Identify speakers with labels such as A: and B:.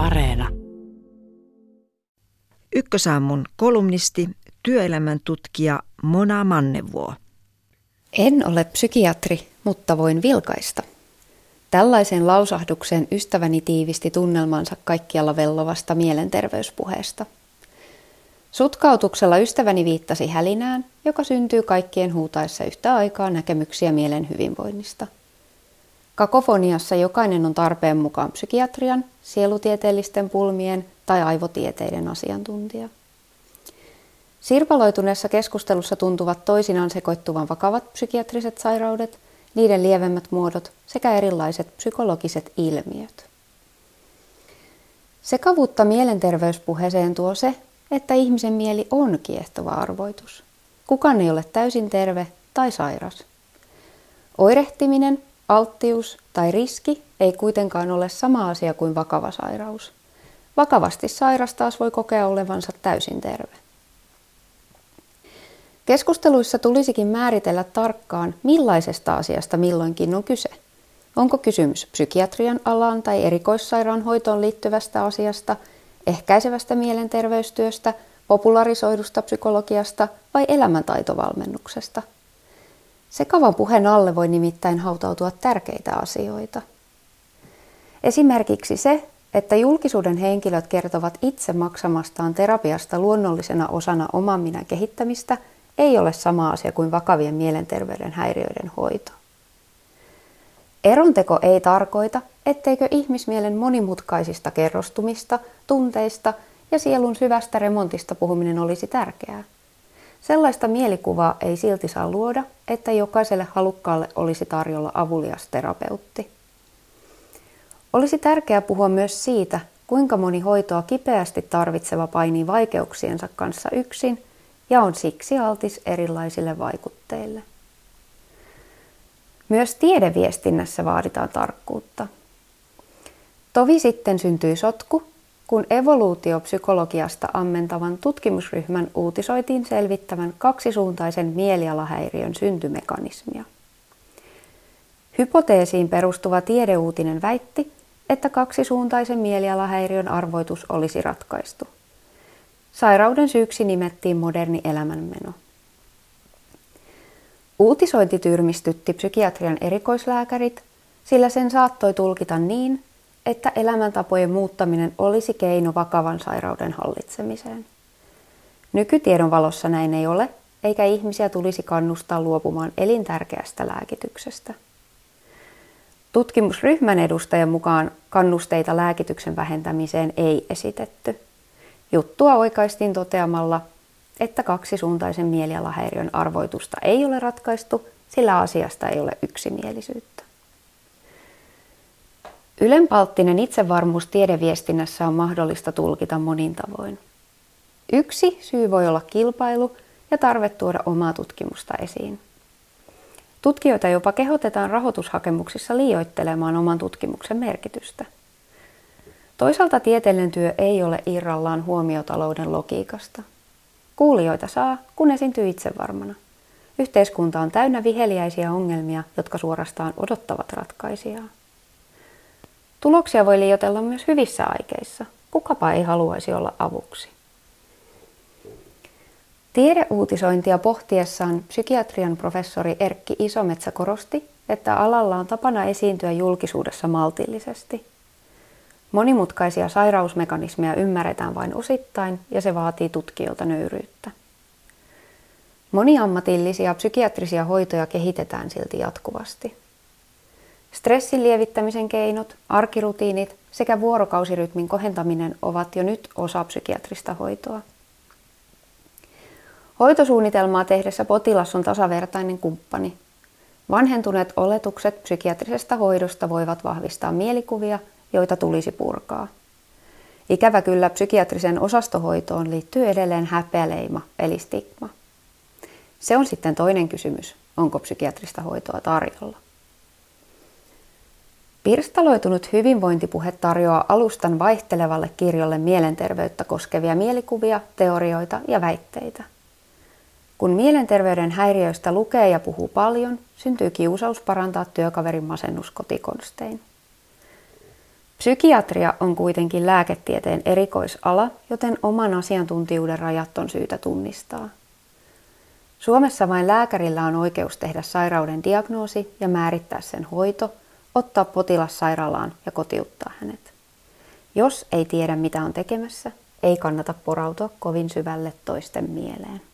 A: Areena.
B: Ykkösaamun kolumnisti, työelämän tutkija Mona Mannevuo.
C: En ole psykiatri, mutta voin vilkaista. Tällaisen lausahduksen ystäväni tiivisti tunnelmansa kaikkialla vellovasta mielenterveyspuheesta. Sutkautuksella ystäväni viittasi hälinään, joka syntyy kaikkien huutaessa yhtä aikaa näkemyksiä mielen hyvinvoinnista – Kakofoniassa jokainen on tarpeen mukaan psykiatrian, sielutieteellisten pulmien tai aivotieteiden asiantuntija. Sirpaloituneessa keskustelussa tuntuvat toisinaan sekoittuvan vakavat psykiatriset sairaudet, niiden lievemmät muodot sekä erilaiset psykologiset ilmiöt. Sekavuutta mielenterveyspuheeseen tuo se, että ihmisen mieli on kiehtova arvoitus. Kukaan ei ole täysin terve tai sairas. Oirehtiminen Alttius tai riski ei kuitenkaan ole sama asia kuin vakava sairaus. Vakavasti sairas taas voi kokea olevansa täysin terve. Keskusteluissa tulisikin määritellä tarkkaan, millaisesta asiasta milloinkin on kyse. Onko kysymys psykiatrian alaan tai erikoissairaanhoitoon liittyvästä asiasta, ehkäisevästä mielenterveystyöstä, popularisoidusta psykologiasta vai elämäntaitovalmennuksesta – Sekavan puheen alle voi nimittäin hautautua tärkeitä asioita. Esimerkiksi se, että julkisuuden henkilöt kertovat itse maksamastaan terapiasta luonnollisena osana oman minän kehittämistä ei ole sama asia kuin vakavien mielenterveyden häiriöiden hoito. Eronteko ei tarkoita, etteikö ihmismielen monimutkaisista kerrostumista, tunteista ja sielun syvästä remontista puhuminen olisi tärkeää. Sellaista mielikuvaa ei silti saa luoda, että jokaiselle halukkaalle olisi tarjolla avulias terapeutti. Olisi tärkeää puhua myös siitä, kuinka moni hoitoa kipeästi tarvitseva painii vaikeuksiensa kanssa yksin ja on siksi altis erilaisille vaikutteille. Myös tiedeviestinnässä vaaditaan tarkkuutta. Tovi sitten syntyi sotku, kun evoluutiopsykologiasta ammentavan tutkimusryhmän uutisoitiin selvittävän kaksisuuntaisen mielialahäiriön syntymekanismia. Hypoteesiin perustuva tiedeuutinen väitti, että kaksisuuntaisen mielialahäiriön arvoitus olisi ratkaistu. Sairauden syyksi nimettiin moderni elämänmeno. Uutisointi tyrmistytti psykiatrian erikoislääkärit, sillä sen saattoi tulkita niin, että elämäntapojen muuttaminen olisi keino vakavan sairauden hallitsemiseen. Nykytiedon valossa näin ei ole, eikä ihmisiä tulisi kannustaa luopumaan elintärkeästä lääkityksestä. Tutkimusryhmän edustajan mukaan kannusteita lääkityksen vähentämiseen ei esitetty. Juttua oikaistiin toteamalla, että kaksisuuntaisen mielialahäiriön arvoitusta ei ole ratkaistu, sillä asiasta ei ole yksimielisyyttä. Ylenpalttinen itsevarmuus tiedeviestinnässä on mahdollista tulkita monin tavoin. Yksi syy voi olla kilpailu ja tarve tuoda omaa tutkimusta esiin. Tutkijoita jopa kehotetaan rahoitushakemuksissa liioittelemaan oman tutkimuksen merkitystä. Toisaalta tieteellinen työ ei ole irrallaan huomiotalouden logiikasta. Kuulijoita saa, kun esiintyy itsevarmana. Yhteiskunta on täynnä viheliäisiä ongelmia, jotka suorastaan odottavat ratkaisijaa. Tuloksia voi liioitella myös hyvissä aikeissa. Kukapa ei haluaisi olla avuksi. Tiedeuutisointia pohtiessaan psykiatrian professori Erkki Isometsä korosti, että alalla on tapana esiintyä julkisuudessa maltillisesti. Monimutkaisia sairausmekanismeja ymmärretään vain osittain ja se vaatii tutkijoilta nöyryyttä. Moniammatillisia psykiatrisia hoitoja kehitetään silti jatkuvasti. Stressin lievittämisen keinot, arkirutiinit sekä vuorokausirytmin kohentaminen ovat jo nyt osa psykiatrista hoitoa. Hoitosuunnitelmaa tehdessä potilas on tasavertainen kumppani. Vanhentuneet oletukset psykiatrisesta hoidosta voivat vahvistaa mielikuvia, joita tulisi purkaa. Ikävä kyllä psykiatrisen osastohoitoon liittyy edelleen häpeäleima eli stigma. Se on sitten toinen kysymys, onko psykiatrista hoitoa tarjolla. Pirstaloitunut hyvinvointipuhe tarjoaa alustan vaihtelevalle kirjolle mielenterveyttä koskevia mielikuvia, teorioita ja väitteitä. Kun mielenterveyden häiriöistä lukee ja puhuu paljon, syntyy kiusaus parantaa työkaverin masennus kotikonstein. Psykiatria on kuitenkin lääketieteen erikoisala, joten oman asiantuntijuuden rajat on syytä tunnistaa. Suomessa vain lääkärillä on oikeus tehdä sairauden diagnoosi ja määrittää sen hoito, ottaa potilas sairaalaan ja kotiuttaa hänet. Jos ei tiedä mitä on tekemässä, ei kannata porautua kovin syvälle toisten mieleen.